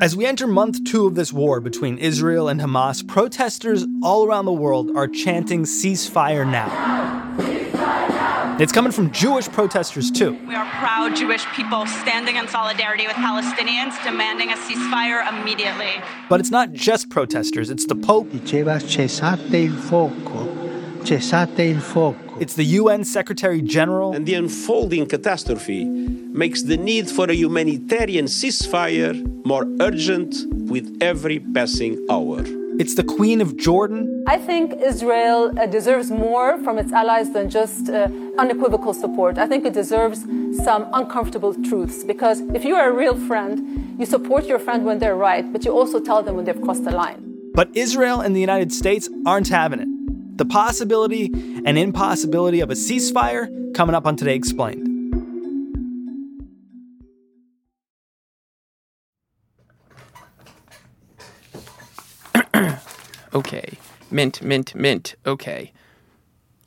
As we enter month two of this war between Israel and Hamas, protesters all around the world are chanting ceasefire now. It's coming from Jewish protesters too. We are proud Jewish people standing in solidarity with Palestinians, demanding a ceasefire immediately. But it's not just protesters, it's the Pope. It's the UN Secretary General. And the unfolding catastrophe makes the need for a humanitarian ceasefire more urgent with every passing hour. It's the Queen of Jordan. I think Israel uh, deserves more from its allies than just uh, unequivocal support. I think it deserves some uncomfortable truths because if you are a real friend, you support your friend when they're right, but you also tell them when they've crossed the line. But Israel and the United States aren't having it. The possibility and impossibility of a ceasefire coming up on Today Explained. okay. Mint, mint, mint. Okay.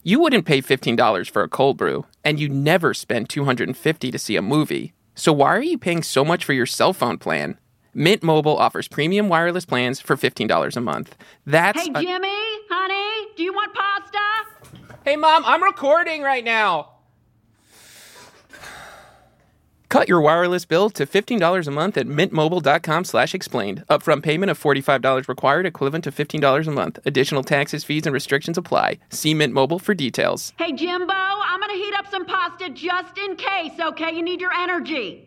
You wouldn't pay $15 for a cold brew, and you never spend $250 to see a movie. So why are you paying so much for your cell phone plan? Mint Mobile offers premium wireless plans for $15 a month. That's Hey, Jimmy, honey, do you want pasta? Hey, Mom, I'm recording right now. Cut your wireless bill to $15 a month at mintmobile.com slash explained. Upfront payment of $45 required, equivalent to $15 a month. Additional taxes, fees, and restrictions apply. See Mint Mobile for details. Hey, Jimbo, I'm gonna heat up some pasta just in case, okay? You need your energy.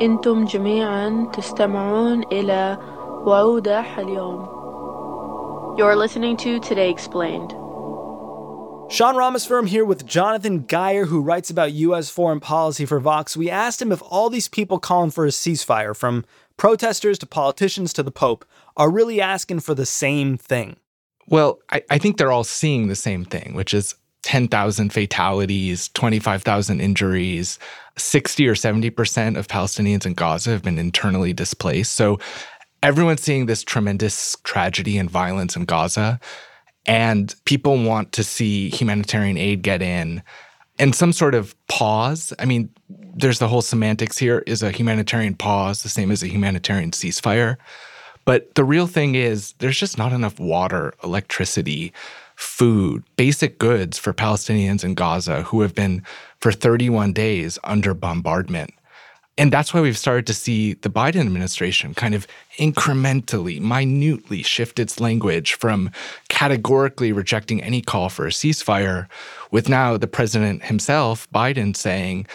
أنتم جميعا تستمعون إلى اليوم. You're listening to Today Explained. Sean Rameswaram here with Jonathan Guyer, who writes about U.S. foreign policy for Vox. We asked him if all these people calling for a ceasefire, from protesters to politicians to the Pope, are really asking for the same thing. Well, I, I think they're all seeing the same thing, which is 10,000 fatalities, 25,000 injuries, 60 or 70% of Palestinians in Gaza have been internally displaced. So everyone's seeing this tremendous tragedy and violence in Gaza, and people want to see humanitarian aid get in and some sort of pause. I mean, there's the whole semantics here is a humanitarian pause the same as a humanitarian ceasefire? But the real thing is, there's just not enough water, electricity, food, basic goods for Palestinians in Gaza who have been for 31 days under bombardment. And that's why we've started to see the Biden administration kind of incrementally, minutely shift its language from categorically rejecting any call for a ceasefire, with now the president himself, Biden, saying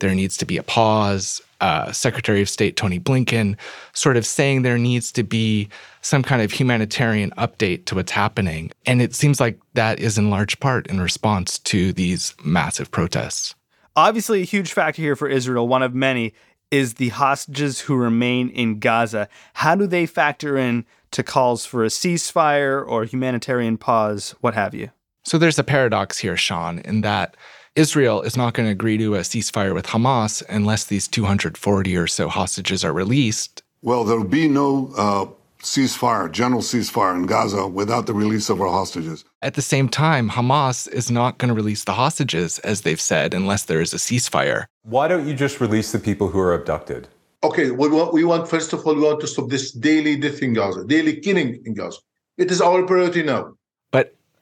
there needs to be a pause. Uh, Secretary of State Tony Blinken sort of saying there needs to be some kind of humanitarian update to what's happening. And it seems like that is in large part in response to these massive protests. Obviously, a huge factor here for Israel, one of many, is the hostages who remain in Gaza. How do they factor in to calls for a ceasefire or humanitarian pause, what have you? So there's a paradox here, Sean, in that Israel is not going to agree to a ceasefire with Hamas unless these 240 or so hostages are released. Well, there'll be no uh, ceasefire, general ceasefire in Gaza without the release of our hostages. At the same time, Hamas is not going to release the hostages, as they've said, unless there is a ceasefire. Why don't you just release the people who are abducted? Okay, we want, we want first of all, we want to stop this daily death in Gaza, daily killing in Gaza. It is our priority now.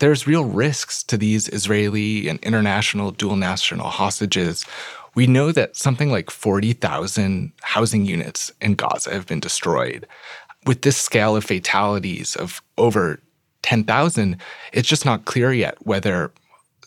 There's real risks to these Israeli and international dual national hostages. We know that something like 40,000 housing units in Gaza have been destroyed with this scale of fatalities of over 10,000, it's just not clear yet whether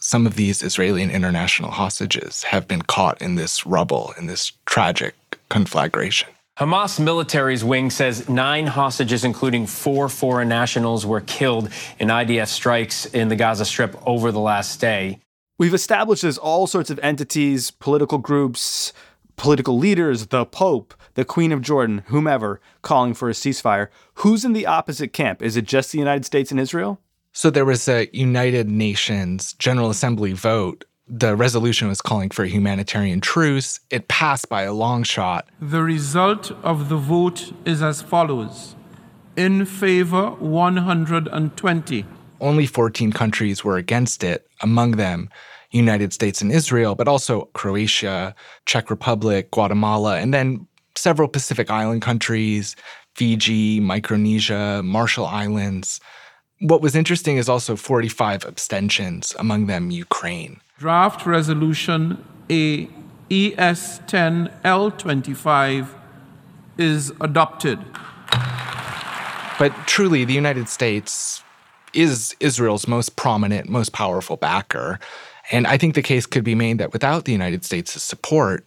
some of these Israeli and international hostages have been caught in this rubble, in this tragic conflagration. Hamas military's wing says nine hostages, including four foreign nationals, were killed in IDF strikes in the Gaza Strip over the last day. We've established there's all sorts of entities, political groups, political leaders, the Pope, the Queen of Jordan, whomever, calling for a ceasefire. Who's in the opposite camp? Is it just the United States and Israel? So there was a United Nations General Assembly vote. The resolution was calling for a humanitarian truce. It passed by a long shot. The result of the vote is as follows In favor, 120. Only 14 countries were against it, among them United States and Israel, but also Croatia, Czech Republic, Guatemala, and then several Pacific Island countries, Fiji, Micronesia, Marshall Islands. What was interesting is also 45 abstentions, among them Ukraine. Draft Resolution A ES 10 L25 is adopted. But truly, the United States is Israel's most prominent, most powerful backer. And I think the case could be made that without the United States' support,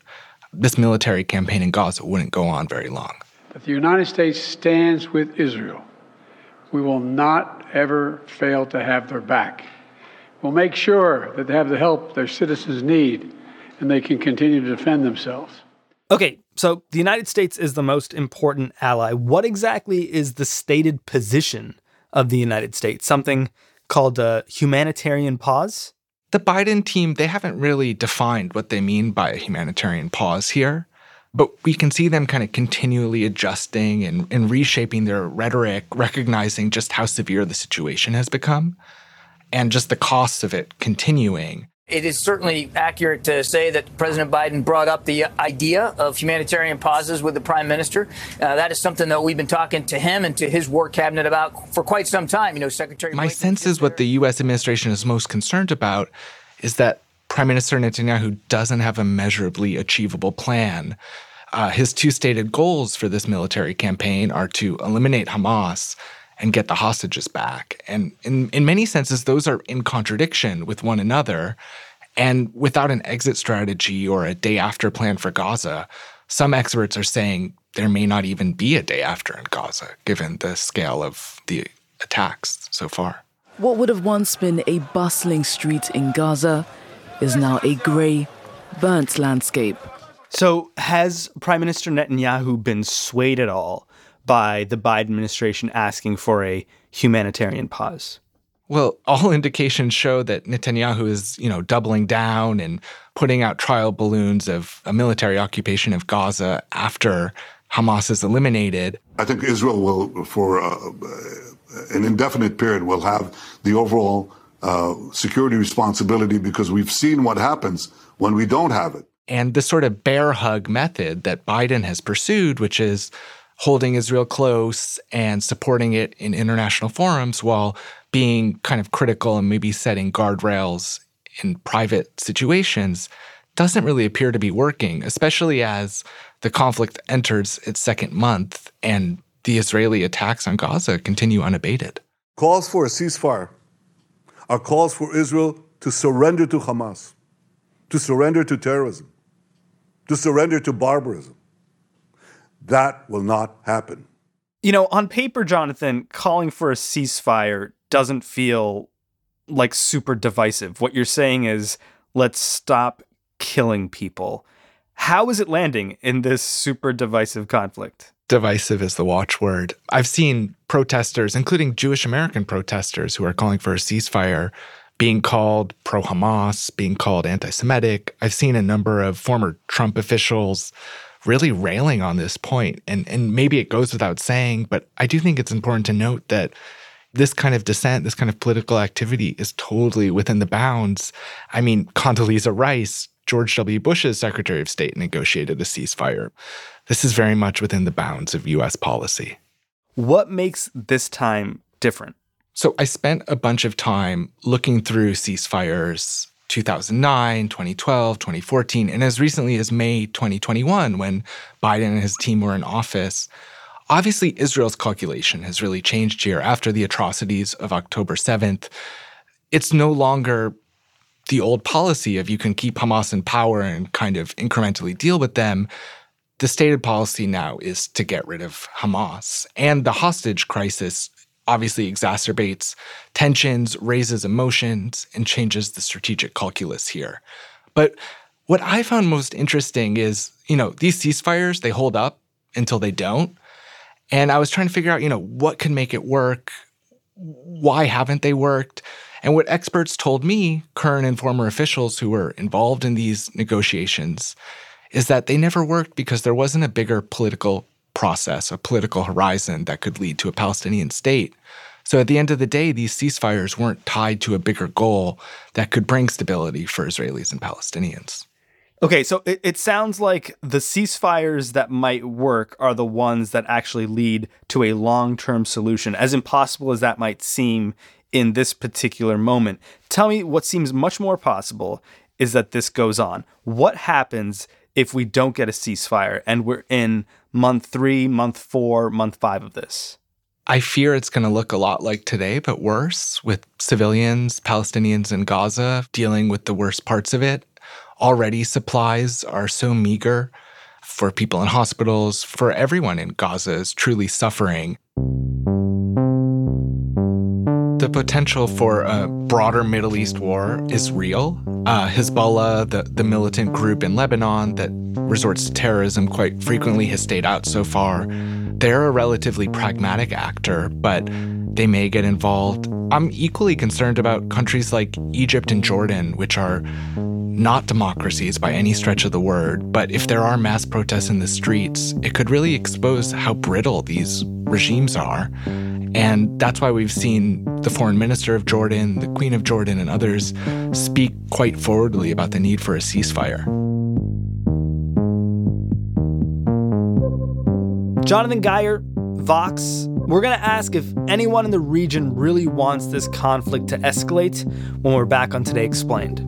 this military campaign in Gaza wouldn't go on very long. But the United States stands with Israel. We will not ever fail to have their back. We'll make sure that they have the help their citizens need and they can continue to defend themselves. Okay, so the United States is the most important ally. What exactly is the stated position of the United States? Something called a humanitarian pause? The Biden team, they haven't really defined what they mean by a humanitarian pause here, but we can see them kind of continually adjusting and, and reshaping their rhetoric, recognizing just how severe the situation has become and just the costs of it continuing. It is certainly accurate to say that President Biden brought up the idea of humanitarian pauses with the prime minister. Uh, that is something that we've been talking to him and to his war cabinet about for quite some time. You know, Secretary. My sense is what the U.S. administration is most concerned about is that Prime Minister Netanyahu doesn't have a measurably achievable plan. Uh, his two stated goals for this military campaign are to eliminate Hamas and get the hostages back. And in, in many senses, those are in contradiction with one another. And without an exit strategy or a day after plan for Gaza, some experts are saying there may not even be a day after in Gaza, given the scale of the attacks so far. What would have once been a bustling street in Gaza is now a grey, burnt landscape. So, has Prime Minister Netanyahu been swayed at all by the Biden administration asking for a humanitarian pause? Well, all indications show that Netanyahu is, you know, doubling down and putting out trial balloons of a military occupation of Gaza after Hamas is eliminated. I think Israel will, for uh, an indefinite period, will have the overall uh, security responsibility because we've seen what happens when we don't have it. And the sort of bear hug method that Biden has pursued, which is holding Israel close and supporting it in international forums while being kind of critical and maybe setting guardrails in private situations doesn't really appear to be working, especially as the conflict enters its second month and the Israeli attacks on Gaza continue unabated. Calls for a ceasefire are calls for Israel to surrender to Hamas, to surrender to terrorism, to surrender to barbarism. That will not happen. You know, on paper, Jonathan, calling for a ceasefire doesn't feel like super divisive. What you're saying is, let's stop killing people. How is it landing in this super divisive conflict? Divisive is the watchword. I've seen protesters, including Jewish American protesters, who are calling for a ceasefire, being called pro Hamas, being called anti Semitic. I've seen a number of former Trump officials really railing on this point. And, and maybe it goes without saying, but I do think it's important to note that this kind of dissent, this kind of political activity is totally within the bounds. I mean, Condoleezza Rice, George W. Bush's Secretary of State, negotiated a ceasefire. This is very much within the bounds of US policy. What makes this time different? So I spent a bunch of time looking through ceasefires 2009, 2012, 2014, and as recently as May 2021, when Biden and his team were in office. Obviously, Israel's calculation has really changed here after the atrocities of October 7th. It's no longer the old policy of you can keep Hamas in power and kind of incrementally deal with them. The stated policy now is to get rid of Hamas. And the hostage crisis obviously exacerbates tensions, raises emotions, and changes the strategic calculus here. But What I found most interesting is, you know, these ceasefires, they hold up until they don't. And I was trying to figure out, you know, what can make it work? Why haven't they worked? And what experts told me, current and former officials who were involved in these negotiations, is that they never worked because there wasn't a bigger political process, a political horizon that could lead to a Palestinian state. So at the end of the day, these ceasefires weren't tied to a bigger goal that could bring stability for Israelis and Palestinians. Okay, so it, it sounds like the ceasefires that might work are the ones that actually lead to a long term solution, as impossible as that might seem in this particular moment. Tell me what seems much more possible is that this goes on. What happens if we don't get a ceasefire and we're in month three, month four, month five of this? I fear it's going to look a lot like today, but worse, with civilians, Palestinians in Gaza dealing with the worst parts of it. Already, supplies are so meager for people in hospitals, for everyone in Gaza is truly suffering. The potential for a broader Middle East war is real. Uh, Hezbollah, the, the militant group in Lebanon that resorts to terrorism quite frequently, has stayed out so far. They're a relatively pragmatic actor, but they may get involved. I'm equally concerned about countries like Egypt and Jordan, which are not democracies by any stretch of the word, but if there are mass protests in the streets, it could really expose how brittle these regimes are. And that's why we've seen the foreign minister of Jordan, the Queen of Jordan, and others speak quite forwardly about the need for a ceasefire. Jonathan Guyer, Vox, we're going to ask if anyone in the region really wants this conflict to escalate when we're back on Today Explained.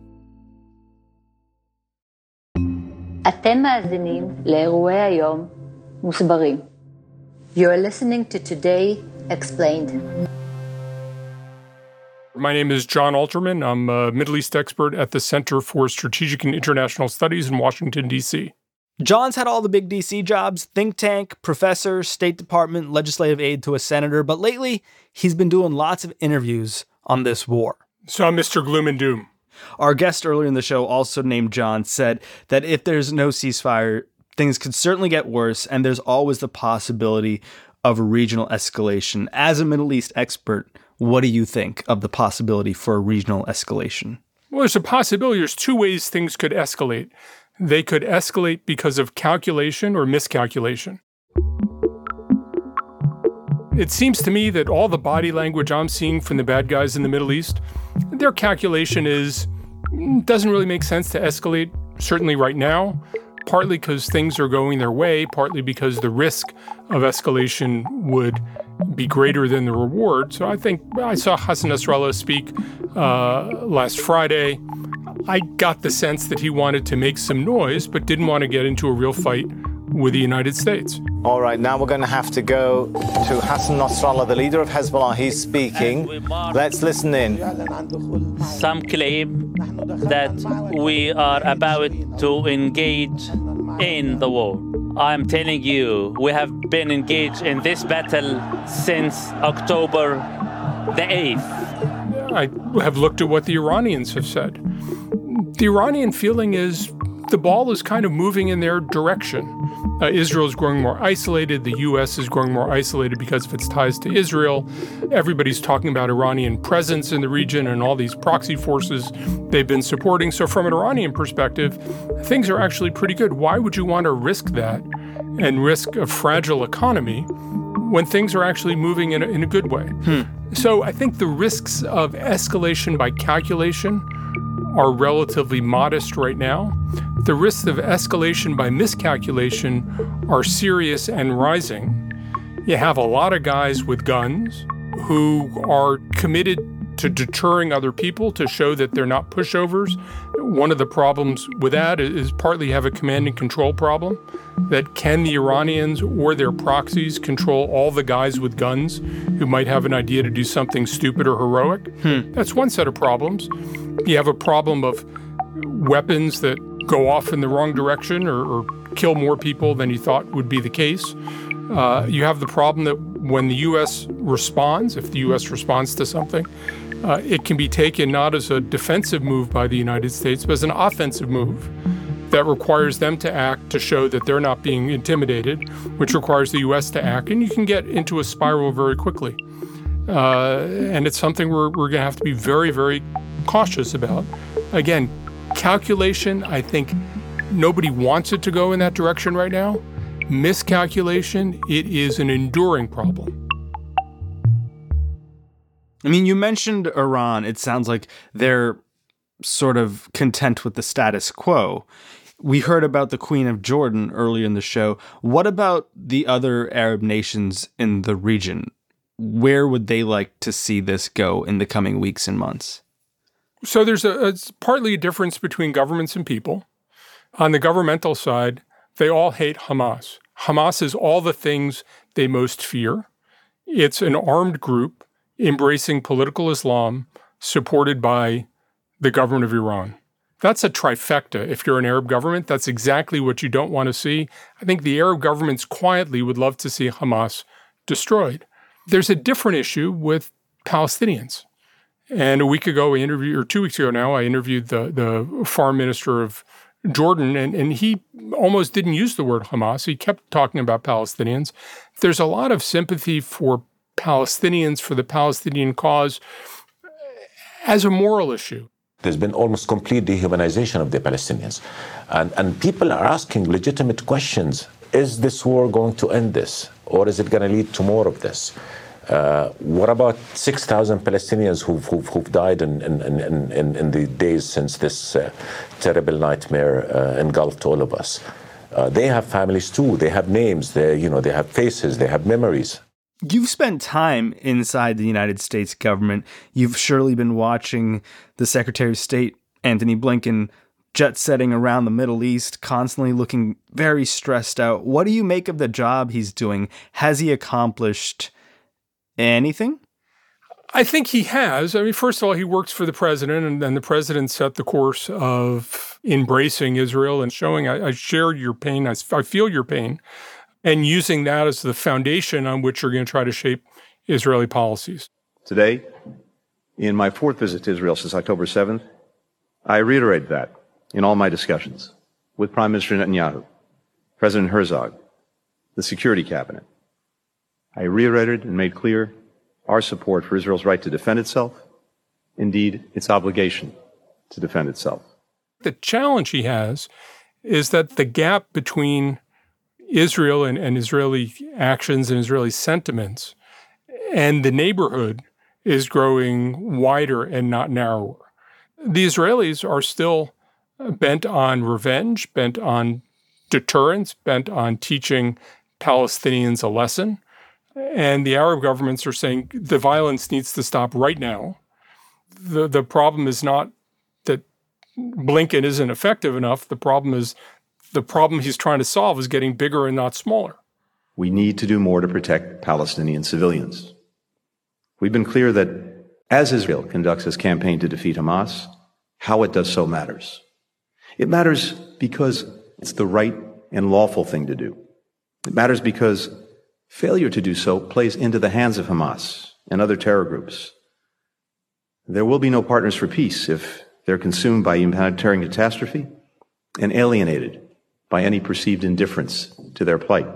אתם מאזינים לאירועי היום מוסברים. You are listening to Today Explained. My name is Jon Alterman. I'm a Middle East expert at the Center for Strategic and International Studies in Washington, D.C. Jon's had all the big DC jobs think tank, professor, State Department, legislative aide to a senator, but lately he's been doing lots of interviews on this war. So I'm Mr. Gloom and Doom. Our guest earlier in the show, also named John, said that if there's no ceasefire, things could certainly get worse, and there's always the possibility of a regional escalation. As a Middle East expert, what do you think of the possibility for a regional escalation? Well, there's a possibility. There's two ways things could escalate. They could escalate because of calculation or miscalculation. It seems to me that all the body language I'm seeing from the bad guys in the Middle East, their calculation is doesn't really make sense to escalate, certainly right now, partly because things are going their way, partly because the risk of escalation would be greater than the reward. So I think I saw Hassan Nasrallah speak uh, last Friday. I got the sense that he wanted to make some noise, but didn't want to get into a real fight with the United States. All right, now we're going to have to go to Hassan Nasrallah, the leader of Hezbollah. He's speaking. Let's listen in. Some claim that we are about to engage in the war. I'm telling you, we have been engaged in this battle since October the 8th. I have looked at what the Iranians have said. The Iranian feeling is the ball is kind of moving in their direction. Uh, Israel is growing more isolated. The U.S. is growing more isolated because of its ties to Israel. Everybody's talking about Iranian presence in the region and all these proxy forces they've been supporting. So, from an Iranian perspective, things are actually pretty good. Why would you want to risk that and risk a fragile economy when things are actually moving in a, in a good way? Hmm. So, I think the risks of escalation by calculation are relatively modest right now. The risks of escalation by miscalculation are serious and rising. You have a lot of guys with guns who are committed to deterring other people to show that they're not pushovers. One of the problems with that is partly you have a command and control problem. That can the Iranians or their proxies control all the guys with guns who might have an idea to do something stupid or heroic? Hmm. That's one set of problems. You have a problem of weapons that go off in the wrong direction or, or kill more people than you thought would be the case. Uh, you have the problem that when the U.S. responds, if the U.S. responds to something, uh, it can be taken not as a defensive move by the United States, but as an offensive move that requires them to act to show that they're not being intimidated, which requires the U.S. to act. And you can get into a spiral very quickly. Uh, and it's something we're, we're going to have to be very, very cautious about. Again, calculation, I think nobody wants it to go in that direction right now. Miscalculation, it is an enduring problem. I mean, you mentioned Iran. It sounds like they're sort of content with the status quo. We heard about the Queen of Jordan earlier in the show. What about the other Arab nations in the region? Where would they like to see this go in the coming weeks and months? So there's a it's partly a difference between governments and people. On the governmental side, they all hate Hamas. Hamas is all the things they most fear. It's an armed group embracing political Islam supported by the government of Iran. That's a trifecta. If you're an Arab government, that's exactly what you don't want to see. I think the Arab governments quietly would love to see Hamas destroyed. There's a different issue with Palestinians. And a week ago, I interviewed, or two weeks ago now, I interviewed the, the foreign minister of Jordan, and, and he almost didn't use the word Hamas. He kept talking about Palestinians. There's a lot of sympathy for Palestinians, for the Palestinian cause, eh, as a moral issue. There's been almost complete dehumanization of the Palestinians. And, and people are asking legitimate questions. Is this war going to end this? Or is it going to lead to more of this? Uh, what about 6,000 Palestinians who've, who've, who've died in, in, in, in, the days since this uh, terrible nightmare uh, engulfed all of us? They have families too. They have names. They, you know, they have faces. They have memories. You've spent time inside the United States government. You've surely been watching the Secretary of State, Anthony Blinken, jet setting around the Middle East, constantly looking very stressed out. What do you make of the job he's doing? Has he accomplished anything? I think he has. I mean, first of all, he works for the president, and, and the president set the course of embracing Israel and showing, I, I share your pain, I, I feel your pain, and using that as the foundation on which you're going to try to shape Israeli policies. Today, in my fourth visit to Israel since October 7th, I reiterate that in all my discussions with Prime Minister Netanyahu, President Herzog, the Security Cabinet, I reiterated and made clear our support for Israel's right to defend itself, indeed, its obligation to defend itself. The challenge he has is that the gap between Israel and, and Israeli actions and Israeli sentiments and the neighborhood is growing wider and not narrower. The Israelis are still uh, bent on revenge, bent on deterrence, bent on teaching Palestinians a lesson. And the Arab governments are saying the violence needs to stop right now. The, the problem is not that Blinken isn't effective enough. The problem is the problem he's trying to solve is getting bigger and not smaller. We need to do more to protect Palestinian civilians. We've been clear that as Israel conducts its campaign to defeat Hamas, how it does so matters. It matters because it's the right and lawful thing to do. It matters because failure to do so plays into the hands of Hamas and other terror groups. There will be no partners for peace if they're consumed by humanitarian catastrophe and alienated by any perceived indifference to their plight.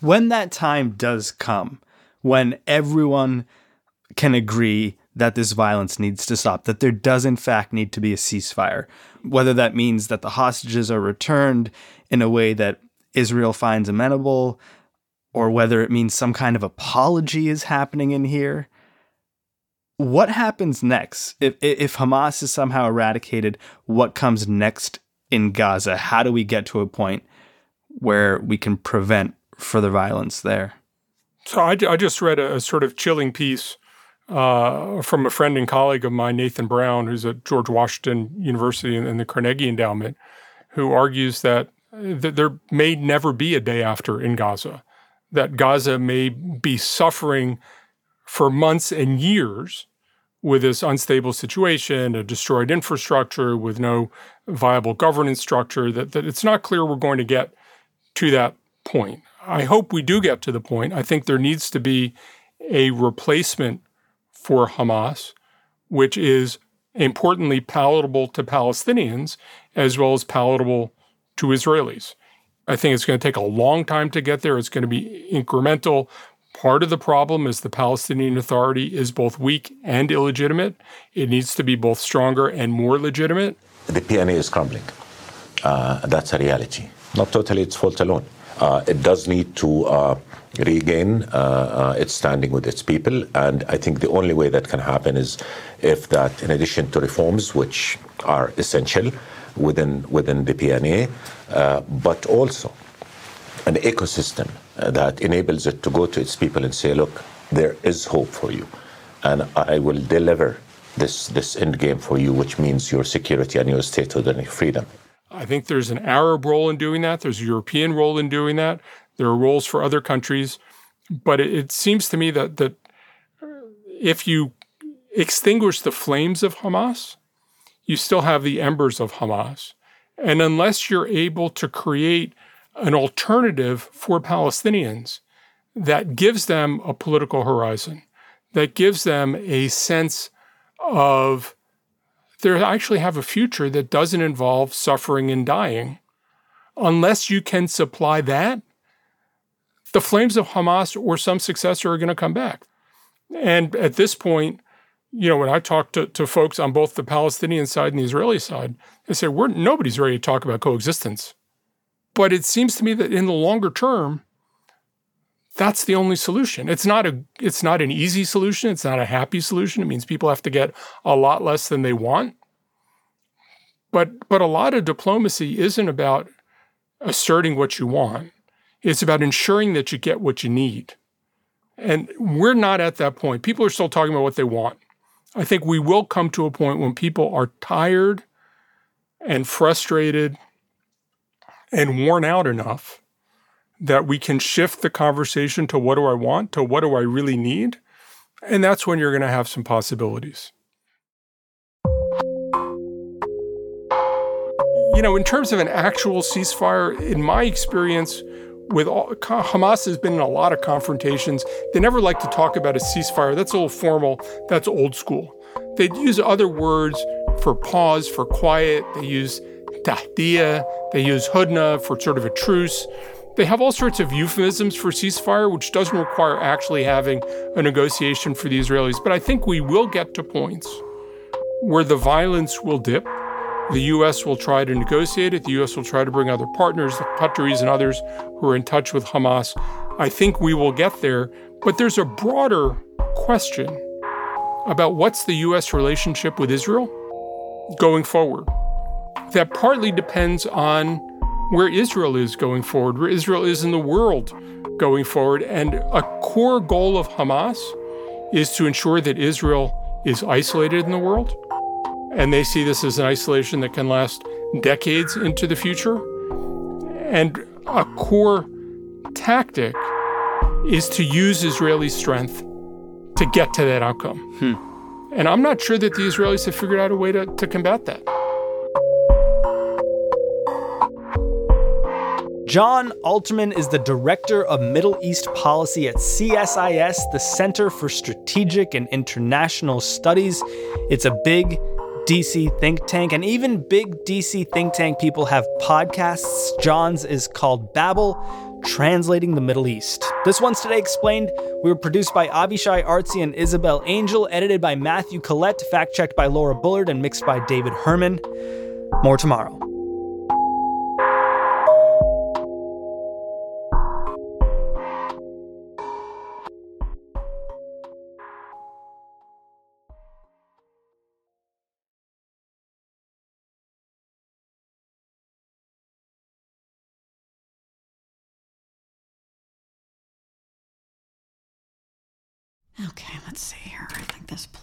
When that time does come, when everyone can agree that this violence needs to stop, that there does in fact need to be a ceasefire, whether that means that the hostages are returned in a way that Israel finds amenable, or whether it means some kind of apology is happening in here. What happens next? If, if Hamas is somehow eradicated, what comes next in Gaza? How do we get to a point where we can prevent further violence there? So I, I just read a, a, sort of chilling piece uh, from a friend and colleague of mine, Nathan Brown, who's at George Washington University and, the Carnegie Endowment, who argues that, that there may never be a day after in Gaza, that Gaza may be suffering for months and years with this unstable situation, a destroyed infrastructure, with no viable governance structure, that, that it's not clear we're going to get to that point. I hope we do get to the point. I think there needs to be a replacement for Hamas, which is importantly palatable to Palestinians as well as palatable to Israelis. I think it's going to take a long time to get there. It's going to be incremental. Part of the problem is the Palestinian Authority is both weak and illegitimate. It needs to be both stronger and more legitimate. The PNA is crumbling. Uh, that's a reality. Not totally its fault alone. Uh, it does need to uh, regain uh, uh, its standing with its people. And I think the only way that can happen is if that, in addition to reforms, which are essential within, within the PNA, uh, but also an ecosystem that enables it to go to its people and say, look, there is hope for you. And I will deliver this, this end game for you, which means your security and your statehood and your freedom. I think there's an Arab role in doing that. There's a European role in doing that. There are roles for other countries, but it, it seems to me that that if you extinguish the flames of Hamas, you still have the embers of Hamas. And unless you're able to create an alternative for Palestinians that gives them a political horizon, that gives them a sense of they actually have a future that doesn't involve suffering and dying, unless you can supply that, the flames of Hamas or some successor are going to come back. And at this point, you know, when I talk to, to folks on both the Palestinian side and the Israeli side, they say, We're, nobody's ready to talk about coexistence. But it seems to me that in the longer term, that's the only solution. It's not a it's not an easy solution, it's not a happy solution. It means people have to get a lot less than they want. But but a lot of diplomacy isn't about asserting what you want. It's about ensuring that you get what you need. And we're not at that point. People are still talking about what they want. I think we will come to a point when people are tired and frustrated and worn out enough that we can shift the conversation to what do I want to what do I really need. And that's when you're going to have some possibilities. You know, in terms of an actual ceasefire, in my experience, with all, Hamas has been in a lot of confrontations. They never like to talk about a ceasefire. That's a little formal. That's old school. They use other words for pause, for quiet. They use tahdiya. They use hudna for sort of a truce. They have all sorts of euphemisms for ceasefire, which doesn't require actually having a negotiation for the Israelis. But I think we will get to points where the violence will dip. The U.S. will try to negotiate it. The U.S. will try to bring other partners, the Qataris and others who are in touch with Hamas. I think we will get there. But there's a broader question about what's the U.S. relationship with Israel going forward. That partly depends on where Israel is going forward, where Israel is in the world going forward. And a core goal of Hamas is to ensure that Israel is isolated in the world. And they see this as an isolation that can last decades into the future. And a core tactic is to use Israeli strength to get to that outcome. Hmm. And I'm not sure that the Israelis have figured out a way to, to combat that. Jon Alterman is the Director of Middle East Policy at CSIS, the Center for Strategic and International Studies. It's a big DC think tank, and even big DC think tank people have podcasts. Jon's is called Babel, Translating the Middle East. This one's today explained. We were produced by Avishay Artsy and Isabel Angell, edited by Matthew Collette, fact checked by Laura Bullard, and mixed by David Herman. More tomorrow.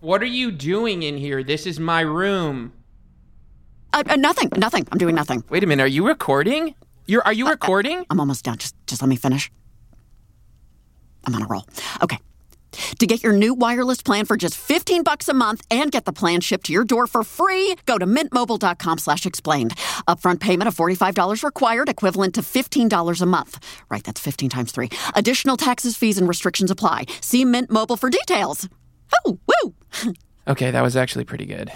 What are you doing in here? This is my room. Uh, uh, nothing, nothing. I'm doing nothing. Wait a minute. Are you recording? You're are you Uh, recording? I'm almost done. Just just let me finish. I'm on a roll. Okay. To get your new wireless plan for just 15 bucks a month and get the plan shipped to your door for free, go to mintmobile.com slash explained. Upfront payment of $45 required, equivalent to $15 a month. Right, that's 15 times 3. Additional taxes, fees, and restrictions apply. See Mint Mobile for details. Oh, woo! Okay, that was actually pretty good.